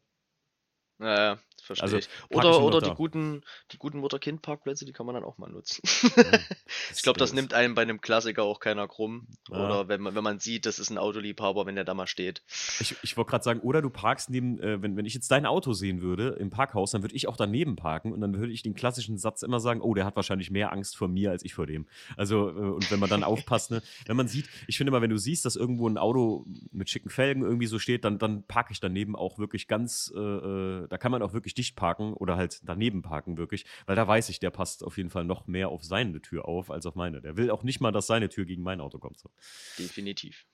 Ja, verstehe also, ich. Oder, oder die, guten, die guten Mutter-Kind-Parkplätze, die kann man dann auch mal nutzen. ich glaube, das nimmt einem bei einem Klassiker auch keiner krumm. Ja. Oder wenn man, wenn man sieht, das ist ein Autoliebhaber, wenn der da mal steht. Ich, ich wollte gerade sagen, oder du parkst neben, äh, wenn, wenn ich jetzt dein Auto sehen würde im Parkhaus, dann würde ich auch daneben parken und dann würde ich den klassischen Satz immer sagen, oh, der hat wahrscheinlich mehr Angst vor mir als ich vor dem. Also, äh, und wenn man dann aufpasst, ne, wenn man sieht, ich finde immer, wenn du siehst, dass irgendwo ein Auto mit schicken Felgen irgendwie so steht, dann, dann parke ich daneben auch wirklich ganz, äh, äh da kann man auch wirklich dicht parken oder halt daneben parken, wirklich, weil da weiß ich, der passt auf jeden Fall noch mehr auf seine Tür auf als auf meine. Der will auch nicht mal, dass seine Tür gegen mein Auto kommt. So. Definitiv.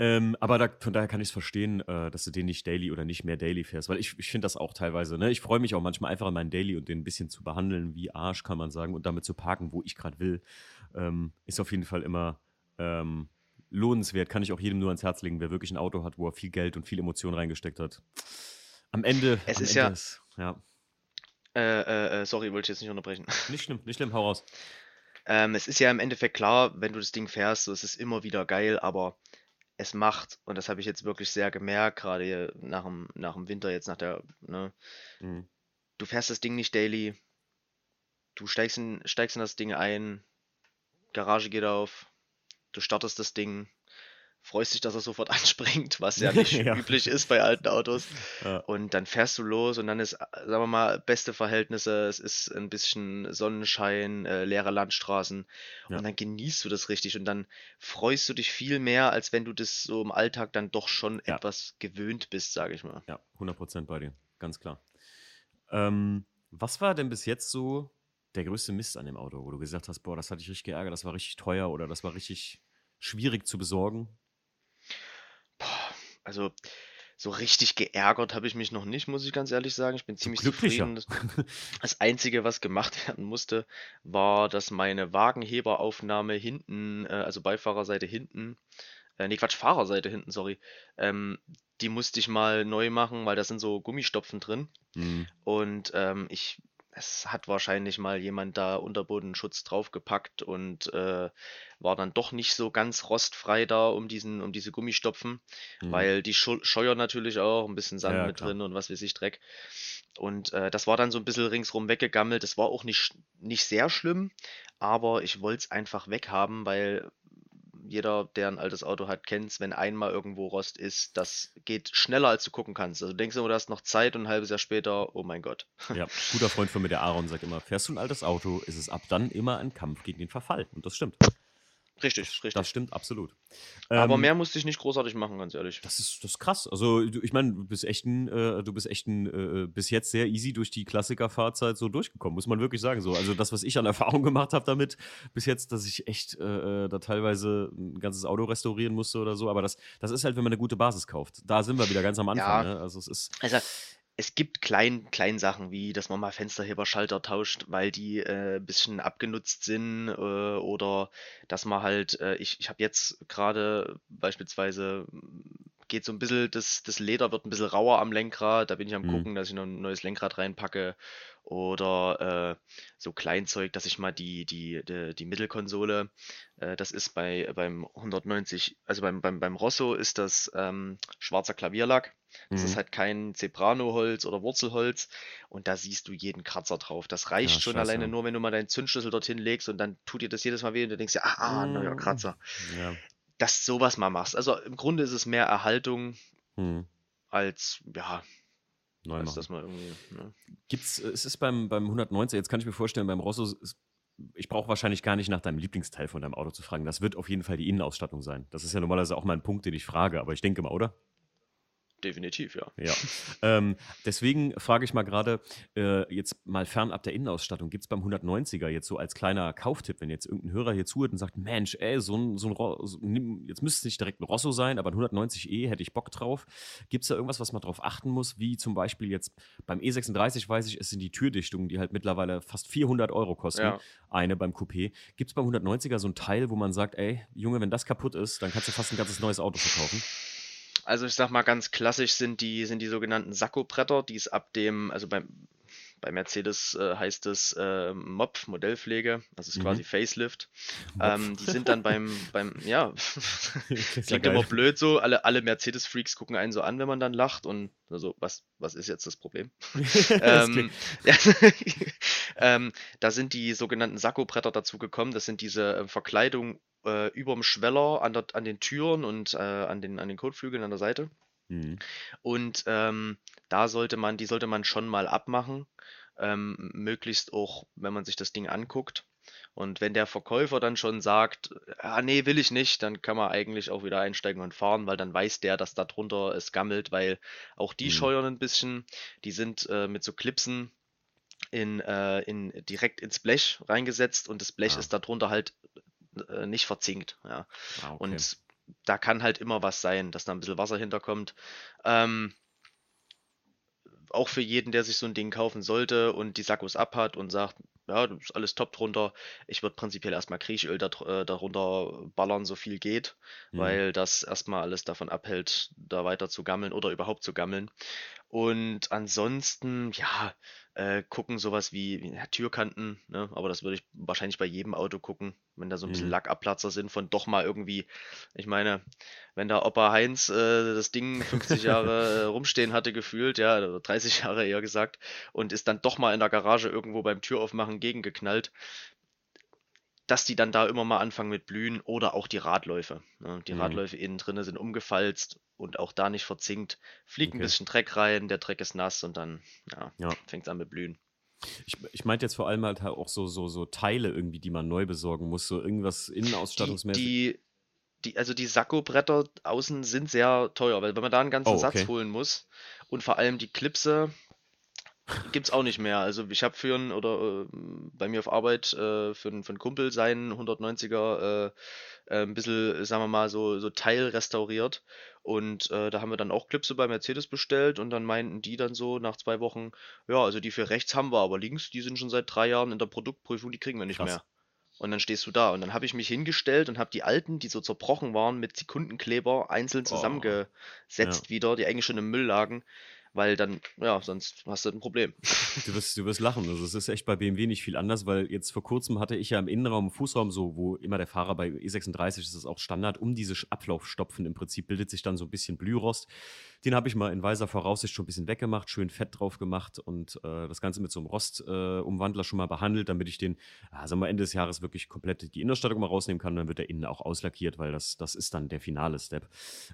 Ähm, aber da, von daher kann ich es verstehen, äh, dass du den nicht daily oder nicht mehr daily fährst, weil ich, ich finde das auch teilweise. Ne? Ich freue mich auch manchmal einfach an meinen Daily und den ein bisschen zu behandeln wie Arsch, kann man sagen, und damit zu parken, wo ich gerade will. Ähm, ist auf jeden Fall immer ähm, lohnenswert, kann ich auch jedem nur ans Herz legen, wer wirklich ein Auto hat, wo er viel Geld und viel Emotion reingesteckt hat. Am Ende. Es am ist Ende ja. Ist, ja. Äh, äh, äh, sorry, wollte ich jetzt nicht unterbrechen. Nicht schlimm, nicht schlimm, hau raus. Ähm, es ist ja im Endeffekt klar, wenn du das Ding fährst, so, es ist immer wieder geil, aber es macht, und das habe ich jetzt wirklich sehr gemerkt, gerade nach dem, nach dem Winter, jetzt nach der, ne, mhm. du fährst das Ding nicht daily, du steigst in, steigst in das Ding ein, Garage geht auf, du startest das Ding, freust dich, dass er sofort anspringt, was ja nicht ja. üblich ist bei alten Autos. Ja. Und dann fährst du los und dann ist, sagen wir mal, beste Verhältnisse, es ist ein bisschen Sonnenschein, äh, leere Landstraßen ja. und dann genießt du das richtig und dann freust du dich viel mehr, als wenn du das so im Alltag dann doch schon etwas gewöhnt bist, sage ich mal. Ja, 100% bei dir, ganz klar. Ähm, was war denn bis jetzt so der größte Mist an dem Auto, wo du gesagt hast, boah, das hat dich richtig geärgert, das war richtig teuer oder das war richtig schwierig zu besorgen? Also, so richtig geärgert habe ich mich noch nicht, muss ich ganz ehrlich sagen. Ich bin ziemlich zufrieden. Das Einzige, was gemacht werden musste, war, dass meine Wagenheberaufnahme hinten, äh, also Beifahrerseite hinten, äh, nee, Quatsch, Fahrerseite hinten, sorry, ähm, die musste ich mal neu machen, weil da sind so Gummistopfen drin. Mhm. Und ähm, ich es hat wahrscheinlich mal jemand da Unterbodenschutz draufgepackt und äh, war dann doch nicht so ganz rostfrei da um diesen, um diese Gummistopfen, mhm. weil die scheuern natürlich auch ein bisschen Sand ja, mit klar. drin und was weiß ich, Dreck. Und äh, das war dann so ein bisschen ringsrum weggegammelt. Das war auch nicht, nicht sehr schlimm, aber ich wollte es einfach weghaben, weil jeder, der ein altes Auto hat, kennt es, wenn einmal irgendwo Rost ist, das geht schneller, als du gucken kannst. Also denkst du immer, du hast noch Zeit und ein halbes Jahr später, oh mein Gott. Ja, guter Freund von mir, der Aaron, sagt immer, fährst du ein altes Auto, ist es ab dann immer ein Kampf gegen den Verfall. Und das stimmt. Richtig, richtig. Das stimmt absolut. Aber ähm, mehr musste ich nicht großartig machen, ganz ehrlich. Das ist, das ist krass. Also, ich meine, du bist echt ein, äh, du bist echt ein, äh, bis jetzt sehr easy durch die Klassiker-Fahrzeit so durchgekommen, muss man wirklich sagen. So, also das, was ich an Erfahrung gemacht habe damit, bis jetzt, dass ich echt äh, äh, da teilweise ein ganzes Auto restaurieren musste oder so. Aber das, das ist halt, wenn man eine gute Basis kauft. Da sind wir wieder ganz am Anfang. Ja. Ne? Also es ist. Also es gibt klein, klein Sachen, wie dass man mal Fensterheberschalter tauscht, weil die äh, ein bisschen abgenutzt sind äh, oder dass man halt, äh, ich, ich habe jetzt gerade beispielsweise geht so ein bisschen, das, das Leder wird ein bisschen rauer am Lenkrad, da bin ich am mhm. gucken, dass ich noch ein neues Lenkrad reinpacke oder äh, so Kleinzeug, dass ich mal die, die, die, die Mittelkonsole, äh, das ist bei beim 190, also beim, beim, beim Rosso ist das ähm, schwarzer Klavierlack. Das mhm. ist halt kein Zebrano-Holz oder Wurzelholz und da siehst du jeden Kratzer drauf. Das reicht ja, schon scheiße. alleine nur, wenn du mal deinen Zündschlüssel dorthin legst und dann tut dir das jedes Mal weh und du denkst ja, ah, ah neuer Kratzer. Ja. Dass sowas mal machst. Also im Grunde ist es mehr Erhaltung mhm. als, ja, Neu machen. Das mal irgendwie, ne? Gibt's, äh, es ist beim, beim 190, jetzt kann ich mir vorstellen, beim Rosso, ich brauche wahrscheinlich gar nicht nach deinem Lieblingsteil von deinem Auto zu fragen. Das wird auf jeden Fall die Innenausstattung sein. Das ist ja normalerweise auch mal ein Punkt, den ich frage, aber ich denke mal, oder? Definitiv, ja. Ja. Ähm, deswegen frage ich mal gerade, äh, jetzt mal fernab der Innenausstattung, gibt es beim 190er jetzt so als kleiner Kauftipp, wenn jetzt irgendein Hörer hier zuhört und sagt, Mensch, ey, so ein, so ein jetzt müsste es nicht direkt ein Rosso sein, aber ein 190e hätte ich Bock drauf. Gibt es da irgendwas, was man drauf achten muss, wie zum Beispiel jetzt beim E36 weiß ich, es sind die Türdichtungen, die halt mittlerweile fast 400 Euro kosten, ja. eine beim Coupé. Gibt es beim 190er so ein Teil, wo man sagt, ey, Junge, wenn das kaputt ist, dann kannst du fast ein ganzes neues Auto verkaufen? Also ich sag mal ganz klassisch sind die, sind die sogenannten Sakko-Bretter, die es ab dem, also beim, bei Mercedes äh, heißt es äh, MOP, Modellpflege, das ist quasi mhm. Facelift. Ähm, die sind dann beim, beim ja, klingt immer blöd so, alle, alle Mercedes-Freaks gucken einen so an, wenn man dann lacht und also, was, was ist jetzt das Problem? ähm, ja, ähm, da sind die sogenannten Sakkobretter dazu gekommen, das sind diese äh, Verkleidung äh, überm Schweller an, der, an den Türen und äh, an, den, an den Kotflügeln an der Seite. Mhm. Und ähm, da sollte man, die sollte man schon mal abmachen, ähm, möglichst auch, wenn man sich das Ding anguckt. Und wenn der Verkäufer dann schon sagt, ah nee, will ich nicht, dann kann man eigentlich auch wieder einsteigen und fahren, weil dann weiß der, dass da drunter es gammelt, weil auch die mhm. scheuern ein bisschen. Die sind äh, mit so Clipsen in, äh, in, direkt ins Blech reingesetzt und das Blech ah. ist darunter halt äh, nicht verzinkt. Ja. Ah, okay. Und da kann halt immer was sein, dass da ein bisschen Wasser hinterkommt. Ähm, auch für jeden, der sich so ein Ding kaufen sollte und die Sakkos abhat und sagt, ja, das ist alles top drunter. Ich würde prinzipiell erstmal Kriechöl da, äh, darunter ballern, so viel geht, mhm. weil das erstmal alles davon abhält, da weiter zu gammeln oder überhaupt zu gammeln. Und ansonsten, ja, äh, gucken sowas wie, wie ja, Türkanten, ne? aber das würde ich wahrscheinlich bei jedem Auto gucken, wenn da so ein bisschen mhm. Lackabplatzer sind von doch mal irgendwie, ich meine, wenn da Opa Heinz äh, das Ding 50 Jahre äh, rumstehen hatte gefühlt, ja, oder 30 Jahre eher gesagt, und ist dann doch mal in der Garage irgendwo beim Türaufmachen gegengeknallt, dass die dann da immer mal anfangen mit Blühen oder auch die Radläufe. Ne? Die mhm. Radläufe innen drin sind umgefalzt und auch da nicht verzinkt. Fliegt okay. ein bisschen Dreck rein, der Dreck ist nass und dann ja, ja. fängt es an mit Blühen. Ich, ich meinte jetzt vor allem halt auch so, so, so Teile irgendwie, die man neu besorgen muss, so irgendwas innenausstattungsmäßig. Die, die, die, also die Sakko-Bretter außen sind sehr teuer, weil wenn man da einen ganzen oh, okay. Satz holen muss und vor allem die Klipse, Gibt es auch nicht mehr. Also ich habe für einen, oder äh, bei mir auf Arbeit äh, für, einen, für einen Kumpel seinen 190er äh, äh, ein bisschen, sagen wir mal, so, so Teil restauriert. Und äh, da haben wir dann auch Clipse bei Mercedes bestellt und dann meinten die dann so nach zwei Wochen, ja, also die für rechts haben wir, aber links, die sind schon seit drei Jahren in der Produktprüfung, die kriegen wir nicht Krass. mehr. Und dann stehst du da. Und dann habe ich mich hingestellt und habe die alten, die so zerbrochen waren, mit Sekundenkleber einzeln zusammengesetzt oh. wieder, die eigentlich schon im Müll lagen weil dann, ja, sonst hast du ein Problem. Du wirst, du wirst lachen. Also es ist echt bei BMW nicht viel anders, weil jetzt vor kurzem hatte ich ja im Innenraum, im Fußraum, so, wo immer der Fahrer bei E36 ist das auch Standard, um diese Ablaufstopfen im Prinzip bildet sich dann so ein bisschen Blührost. Den habe ich mal in weiser Voraussicht schon ein bisschen weggemacht, schön Fett drauf gemacht und äh, das Ganze mit so einem Rostumwandler äh, schon mal behandelt, damit ich den, ja, sagen wir Ende des Jahres wirklich komplett die Innenstattung mal rausnehmen kann. Und dann wird der innen auch auslackiert, weil das, das ist dann der finale Step.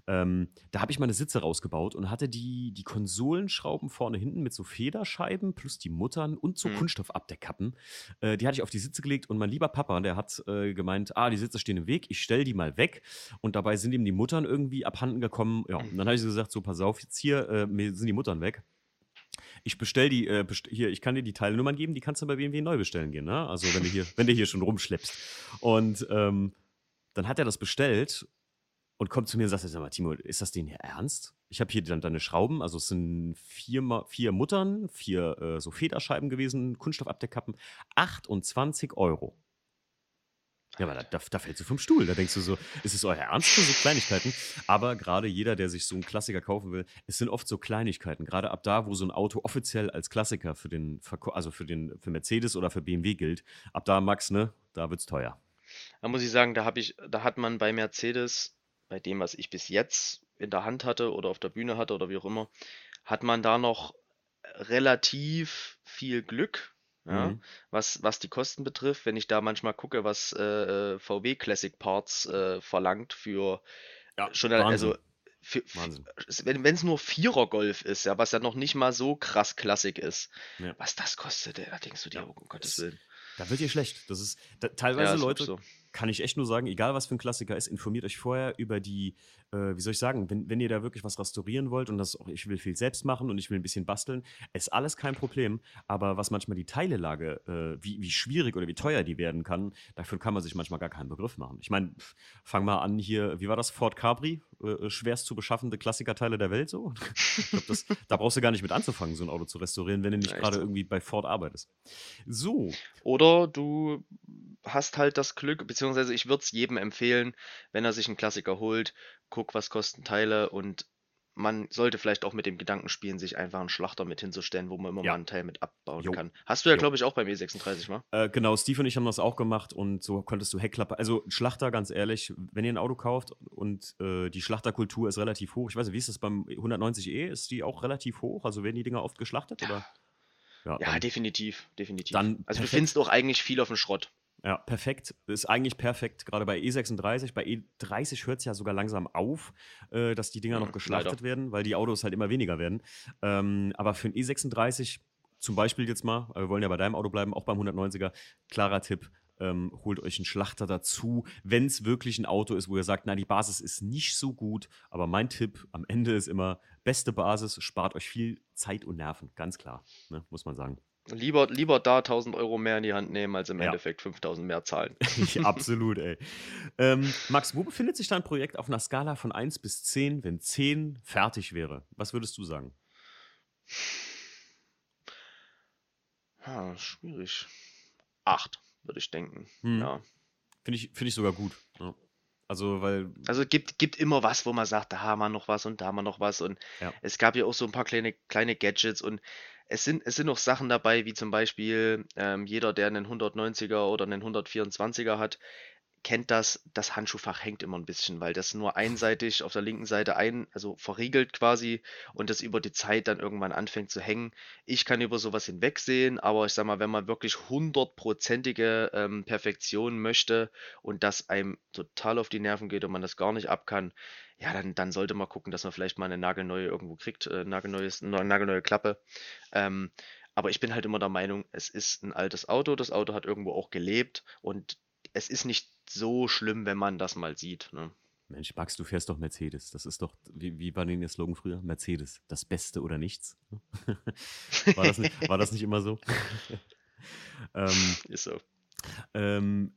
Ähm, da habe ich meine Sitze rausgebaut und hatte die, die Konsolenschrauben vorne hinten mit so Federscheiben plus die Muttern und so mhm. Kunststoffabdeckkappen. Äh, die hatte ich auf die Sitze gelegt und mein lieber Papa, der hat äh, gemeint, ah, die Sitze stehen im Weg, ich stelle die mal weg. Und dabei sind ihm die Muttern irgendwie abhanden gekommen. Ja, und dann habe ich gesagt, so pass auf, jetzt hier, äh, mir sind die Muttern weg. Ich bestell die, äh, best hier, ich kann dir die Teilnummern geben, die kannst du bei BMW neu bestellen gehen, ne? Also wenn du hier, wenn du hier schon rumschleppst. Und ähm, dann hat er das bestellt und kommt zu mir und sagt, sag mal, Timo, ist das denn hier ernst? Ich habe hier dann deine Schrauben, also es sind vier, vier Muttern, vier äh, so Federscheiben gewesen, Kunststoffabdeckkappen, 28 Euro. Ja, aber da, da, da, fällst du vom Stuhl. Da denkst du so, ist es euer Ernst für so Kleinigkeiten? Aber gerade jeder, der sich so einen Klassiker kaufen will, es sind oft so Kleinigkeiten. Gerade ab da, wo so ein Auto offiziell als Klassiker für den, also für den, für Mercedes oder für BMW gilt, ab da, Max, ne, da wird's teuer. Da muss ich sagen, da habe ich, da hat man bei Mercedes, bei dem, was ich bis jetzt in der Hand hatte oder auf der Bühne hatte oder wie auch immer, hat man da noch relativ viel Glück, ja, Mhm. was, was die Kosten betrifft, wenn ich da manchmal gucke, was äh, äh VW Classic Parts äh, verlangt für Ja, schon, also für, Wahnsinn. wenn es nur Vierer Golf ist, ja, was ja noch nicht mal so krass Klassik ist, Ja. was das kostet, da denkst du dir, Ja, oh, um Gottes Willen. da wird dir schlecht. Das ist da, teilweise Ja, Leute, so. Kann ich echt nur sagen, egal was für ein Klassiker ist, informiert euch vorher über die äh, wie soll ich sagen, wenn, wenn ihr da wirklich was restaurieren wollt und das auch, ich will viel selbst machen und ich will ein bisschen basteln, ist alles kein Problem. Aber was manchmal die Teilelage, äh, wie, wie schwierig oder wie teuer die werden kann, dafür kann man sich manchmal gar keinen Begriff machen. Ich meine, fang mal an hier, wie war das? Ford Capri, äh, äh schwerst zu beschaffende Klassikerteile der Welt so. ich glaub, das, da brauchst du gar nicht mit anzufangen, so ein Auto zu restaurieren, wenn du nicht gerade irgendwie bei Ford arbeitest. So. Oder du hast halt das Glück, beziehungsweise ich würde es jedem empfehlen, wenn er sich einen Klassiker holt, guck, was kosten Teile und man sollte vielleicht auch mit dem Gedanken spielen, sich einfach einen Schlachter mit hinzustellen, wo man immer Ja. mal einen Teil mit abbauen Jo. kann. Hast du ja, glaube ich, auch beim E36 mal. Äh, genau, Steve und ich haben das auch gemacht und so konntest du Heckklappe. Also Schlachter, ganz ehrlich, wenn ihr ein Auto kauft und äh, die Schlachterkultur ist relativ hoch. Ich weiß nicht, wie ist das beim 190e? Ist die auch relativ hoch? Also werden die Dinger oft geschlachtet? Oder? Ja, Ja, definitiv, definitiv. dann also du perfekt. findest auch eigentlich viel auf dem Schrott. Ja, perfekt. Ist eigentlich perfekt, gerade bei E36. Bei E30 hört es ja sogar langsam auf, äh, dass die Dinger Mhm, noch geschlachtet leider. werden, weil die Autos halt immer weniger werden. Ähm, aber für ein E36, zum Beispiel jetzt mal, äh, wir wollen ja bei deinem Auto bleiben, auch beim 190er, klarer Tipp. Ähm, holt euch einen Schlachter dazu, wenn es wirklich ein Auto ist, wo ihr sagt, na, die Basis ist nicht so gut, aber mein Tipp am Ende ist immer, beste Basis, spart euch viel Zeit und Nerven, ganz klar, ne, muss man sagen. Lieber, lieber da 1000 Euro mehr in die Hand nehmen, als im Ja. Endeffekt 5000 mehr zahlen. Absolut, ey. Ähm, Max, wo befindet sich dein Projekt auf einer Skala von 1 bis 10, wenn 10 fertig wäre? Was würdest du sagen? Ja, schwierig. Acht, würde ich denken. Hm. Ja. Finde ich, find ich sogar gut. Ja. Also, weil, Also gibt, gibt immer was, wo man sagt, da haben wir noch was und da haben wir noch was. Und Ja. es gab ja auch so ein paar kleine, kleine Gadgets und es sind, es sind auch Sachen dabei, wie zum Beispiel ähm, jeder, der einen 190er oder einen 124er hat, kennt das, das Handschuhfach hängt immer ein bisschen, weil das nur einseitig auf der linken Seite ein, also verriegelt quasi und das über die Zeit dann irgendwann anfängt zu hängen. Ich kann über sowas hinwegsehen, aber ich sag mal, wenn man wirklich hundertprozentige ähm, Perfektion möchte und das einem total auf die Nerven geht und man das gar nicht ab kann, ja, dann, dann sollte man gucken, dass man vielleicht mal eine nagelneue irgendwo kriegt, äh, nagelneues, eine nagelneue Klappe. Ähm, aber ich bin halt immer der Meinung, es ist ein altes Auto, das Auto hat irgendwo auch gelebt und es ist nicht so schlimm, wenn man das mal sieht. Ne? Mensch, Max, du fährst doch Mercedes. Das ist doch, wie, wie war denn der Slogan früher? Mercedes, das Beste oder nichts. war, das nicht, war das nicht immer so? ähm, Ist so. Ähm,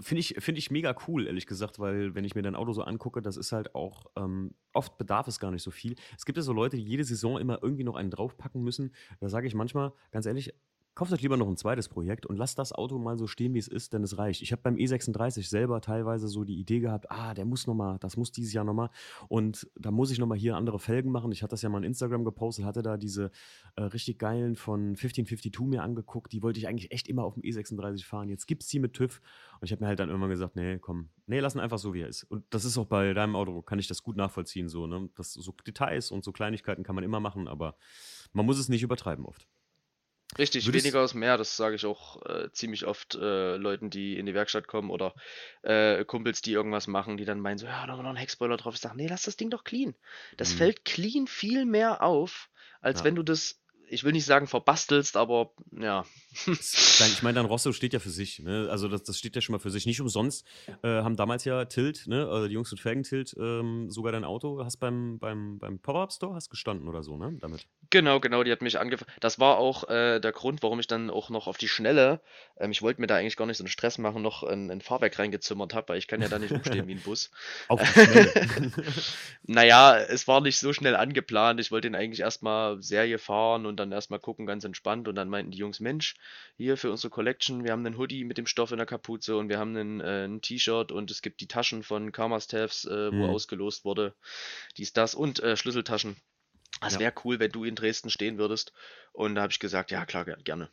Finde ich, find ich mega cool, ehrlich gesagt, weil wenn ich mir dein Auto so angucke, das ist halt auch, ähm, oft bedarf es gar nicht so viel. Es gibt ja so Leute, die jede Saison immer irgendwie noch einen draufpacken müssen. Da sage ich manchmal, ganz ehrlich, kauft euch lieber noch ein zweites Projekt und lasst das Auto mal so stehen, wie es ist, denn es reicht. Ich habe beim E36 selber teilweise so die Idee gehabt, ah, der muss nochmal, das muss dieses Jahr nochmal und da muss ich nochmal hier andere Felgen machen. Ich hatte das ja mal in Instagram gepostet, hatte da diese äh, richtig geilen von 1552 mir angeguckt, die wollte ich eigentlich echt immer auf dem E36 fahren. Jetzt gibt es die mit TÜV und ich habe mir halt dann irgendwann gesagt, nee, komm, nee, lass ihn einfach so, wie er ist. Und das ist auch bei deinem Auto, kann ich das gut nachvollziehen, so, ne? Das, so Details und so Kleinigkeiten kann man immer machen, aber man muss es nicht übertreiben oft. Richtig, Würdest- weniger ist mehr, das sage ich auch äh, ziemlich oft äh, Leuten, die in die Werkstatt kommen oder äh, Kumpels, die irgendwas machen, die dann meinen so, ja, da war noch ein Heckspoiler drauf. Ich sage, nee, lass das Ding doch clean. Das Mhm. fällt clean viel mehr auf, als Ja. wenn du das, ich will nicht sagen verbastelst, aber ja, ich meine, dein Rosso steht ja für sich. Ne? Also das, das steht ja schon mal für sich. Nicht umsonst äh, haben damals ja Tilt, ne? also die Jungs von Felgen Tilt, ähm, sogar dein Auto, hast beim, beim, beim Pop-Up Store hast gestanden oder so, ne? Damit. Genau, genau, die hat mich angefangen. Das war auch äh, der Grund, warum ich dann auch noch auf die Schnelle, ähm, ich wollte mir da eigentlich gar nicht so einen Stress machen, noch ein, ein Fahrwerk reingezimmert habe, weil ich kann ja da nicht umstehen wie ein Bus. Auf die Schnelle. Naja, es war nicht so schnell angeplant. Ich wollte ihn eigentlich erstmal Serie fahren und dann erstmal gucken, ganz entspannt. Und dann meinten die Jungs, Mensch, hier für unsere Collection, wir haben einen Hoodie mit dem Stoff in der Kapuze und wir haben einen, äh, ein T-Shirt und es gibt die Taschen von Karma Staffs, äh, wo Mhm. ausgelost wurde. Dies, das und äh, Schlüsseltaschen. Es Ja. wäre cool, wenn du in Dresden stehen würdest. Und da habe ich gesagt, ja klar, ger- gerne.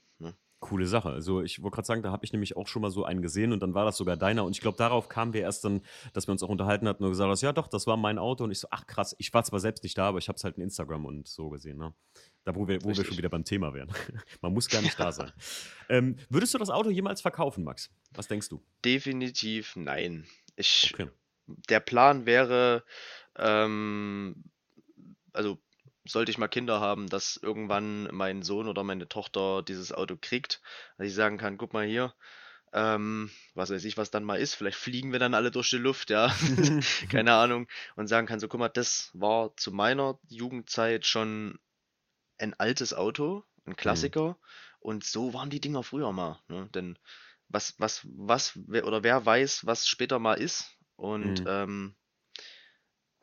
Coole Sache. Also ich wollte gerade sagen, da habe ich nämlich auch schon mal so einen gesehen und dann war das sogar deiner. Und ich glaube, darauf kamen wir erst dann, dass wir uns auch unterhalten hatten und gesagt hast, ja doch, das war mein Auto. Und ich so, ach krass, ich war zwar selbst nicht da, aber ich habe es halt in Instagram und so gesehen. Ne? Da, wo wir, wo wir schon wieder beim Thema wären. Man muss gar nicht da sein. Ähm, würdest du das Auto jemals verkaufen, Max? Was denkst du? Definitiv nein. Ich, Okay. der Plan wäre, ähm, also sollte ich mal Kinder haben, dass irgendwann mein Sohn oder meine Tochter dieses Auto kriegt, dass ich sagen kann, guck mal hier, ähm, was weiß ich, was dann mal ist, vielleicht fliegen wir dann alle durch die Luft, ja, keine Ahnung, und sagen kann, so guck mal, das war zu meiner Jugendzeit schon ein altes Auto, ein Klassiker, und so waren die Dinger früher mal, ne? Denn was, was, was, wer, oder wer weiß, was später mal ist, und Mhm. ähm,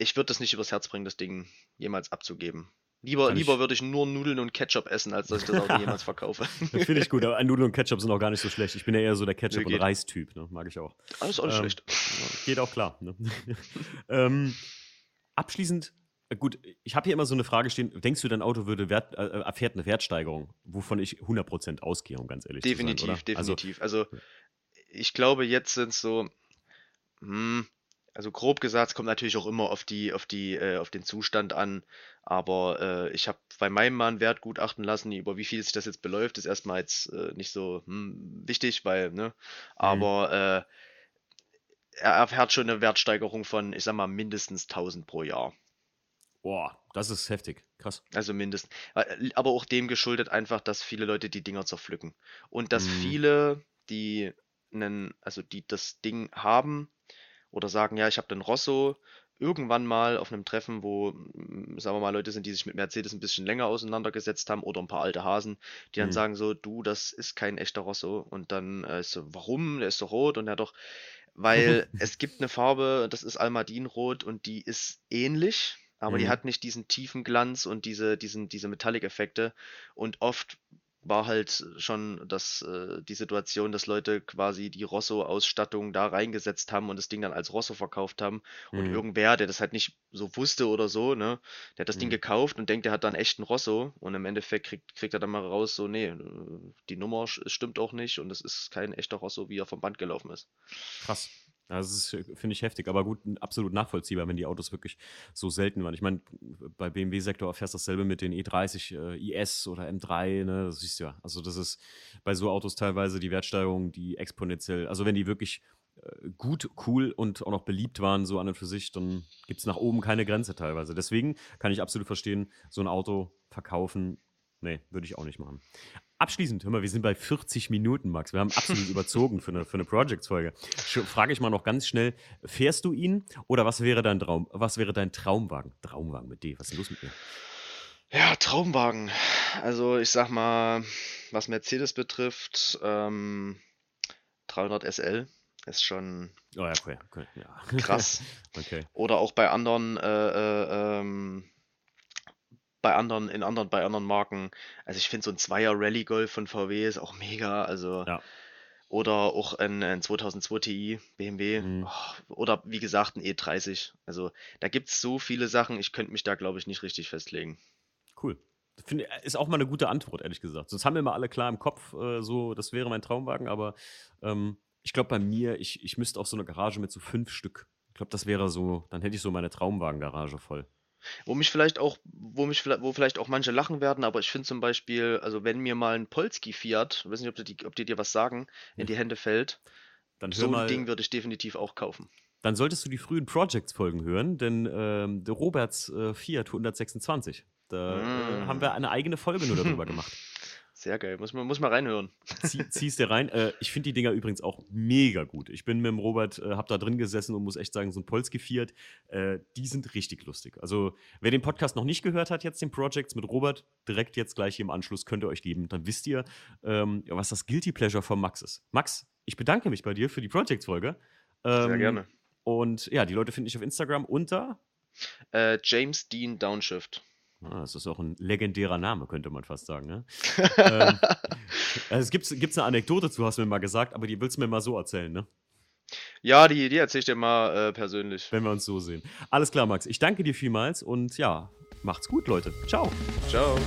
ich würde das nicht übers Herz bringen, das Ding jemals abzugeben. Lieber, Kann ich- lieber würde ich nur Nudeln und Ketchup essen, als dass ich das Auto jemals verkaufe. Das finde ich gut, aber Nudeln und Ketchup sind auch gar nicht so schlecht. Ich bin ja eher so der Ketchup- Nee, und. Reistyp, ne? mag ich auch. Alles, alles Ähm, schlecht. Geht auch klar. Ne? ähm, abschließend Äh, gut, ich habe hier immer so eine Frage stehen. Denkst du, dein Auto würde Wert, äh, erfährt eine Wertsteigerung? Wovon ich 100% ausgehe, um ganz ehrlich definitiv, zu sein, oder? Definitiv, also, also ich glaube, jetzt sind es so, hm, also grob gesagt, es kommt natürlich auch immer auf die, auf die, äh, auf den Zustand an. Aber äh, ich habe bei meinem Mann Wert gutachten lassen, über wie viel sich das jetzt beläuft, ist erstmal jetzt äh, nicht so hm, wichtig, weil, ne? Mhm. Aber äh, er erfährt schon eine Wertsteigerung von, ich sag mal, mindestens 1000 pro Jahr. Boah, das ist heftig. Krass. Also mindestens. Aber auch dem geschuldet einfach, dass viele Leute die Dinger zerpflücken. Und dass mhm. viele, die einen, also die das Ding haben, oder sagen, ja, ich habe den Rosso irgendwann mal auf einem Treffen, wo, mm, sagen wir mal, Leute sind, die sich mit Mercedes ein bisschen länger auseinandergesetzt haben oder ein paar alte Hasen, die dann mhm. sagen so, du, das ist kein echter Rosso. Und dann äh, ist so, warum? Der ist so rot und er doch, weil es gibt eine Farbe, das ist Almadinrot und die ist ähnlich, aber mhm. die hat nicht diesen tiefen Glanz und diese, diesen, diese Metallic-Effekte. Und oft war halt schon das, äh, die Situation, dass Leute quasi die Rosso-Ausstattung da reingesetzt haben und das Ding dann als Rosso verkauft haben. Und mhm. irgendwer, der das halt nicht so wusste oder so, ne, der hat das mhm. Ding gekauft und denkt, der hat dann echt einen Rosso und im Endeffekt kriegt, kriegt er dann mal raus, so, nee, die Nummer stimmt auch nicht und es ist kein echter Rosso, wie er vom Band gelaufen ist. Krass. Das finde ich, heftig, aber gut, absolut nachvollziehbar, wenn die Autos wirklich so selten waren. Ich meine, bei BMW-Sektor erfährst du dasselbe mit den E30 äh, IS oder M3, ne? Das siehst du ja. Also, das ist bei so Autos teilweise die Wertsteigerung, die exponentiell, also wenn die wirklich äh, gut, cool und auch noch beliebt waren, so an und für sich, dann gibt es nach oben keine Grenze teilweise. Deswegen kann ich absolut verstehen, so ein Auto verkaufen, nee, würde ich auch nicht machen. Abschließend, hör mal, wir sind bei 40 Minuten, Max. Wir haben absolut überzogen für eine, für eine Projects-Folge. Frage ich mal noch ganz schnell: Fährst du ihn oder was wäre dein Traum? Was wäre dein Traumwagen? Traumwagen mit D, was ist los mit dir? Ja, Traumwagen. Also, ich sag mal, was Mercedes betrifft, ähm, 300 SL ist schon oh ja, okay, okay, ja. krass. okay. Oder auch bei anderen äh, äh, ähm, bei anderen, in anderen, bei anderen Marken. Also ich finde so ein Zweier Rally Golf von VW ist auch mega. Also ja. oder auch ein, ein 2002 Ti BMW mhm. oh, oder wie gesagt ein E30. Also da gibt es so viele Sachen. Ich könnte mich da glaube ich nicht richtig festlegen. Cool. Finde, ist auch mal eine gute Antwort, ehrlich gesagt. Sonst haben wir mal alle klar im Kopf, äh, so, das wäre mein Traumwagen, aber ähm, ich glaube bei mir, ich, ich müsste auch so eine Garage mit so fünf Stück. Ich glaube, das wäre so, dann hätte ich so meine Traumwagen-Garage voll. Wo mich vielleicht auch, wo mich wo vielleicht auch manche lachen werden, aber ich finde zum Beispiel, also wenn mir mal ein Polski Fiat, ich weiß nicht, ob die, ob die dir was sagen, in die Hände fällt, Dann so ein mal, Ding würde ich definitiv auch kaufen. dann solltest du die frühen Projects-Folgen hören, denn ähm, der Roberts äh, Fiat 126, da äh, haben wir eine eigene Folge nur darüber gemacht. Sehr geil, muss man, muss man reinhören. Zieh, ziehst dir rein. Äh, ich finde die Dinger übrigens auch mega gut. Ich bin mit dem Robert, äh, hab da drin gesessen und muss echt sagen, so ein Polski Fiat, äh, die sind richtig lustig. Also, wer den Podcast noch nicht gehört hat, jetzt den Projects mit Robert, direkt jetzt gleich hier im Anschluss könnt ihr euch geben. Dann wisst ihr, ähm, was das Guilty Pleasure von Max ist. Max, ich bedanke mich bei dir für die Projects-Folge. Ähm, Sehr gerne. Und ja, die Leute finde ich auf Instagram unter äh, James Dean Downshift. Ah, das ist auch ein legendärer Name, könnte man fast sagen. Ne? ähm, also es gibt gibt's eine Anekdote zu, hast du mir mal gesagt, aber die willst du mir mal so erzählen, ne? Ja, die, die erzähle ich dir mal äh, persönlich. Wenn wir uns so sehen. Alles klar, Max. Ich danke dir vielmals und ja, macht's gut, Leute. Ciao. Ciao.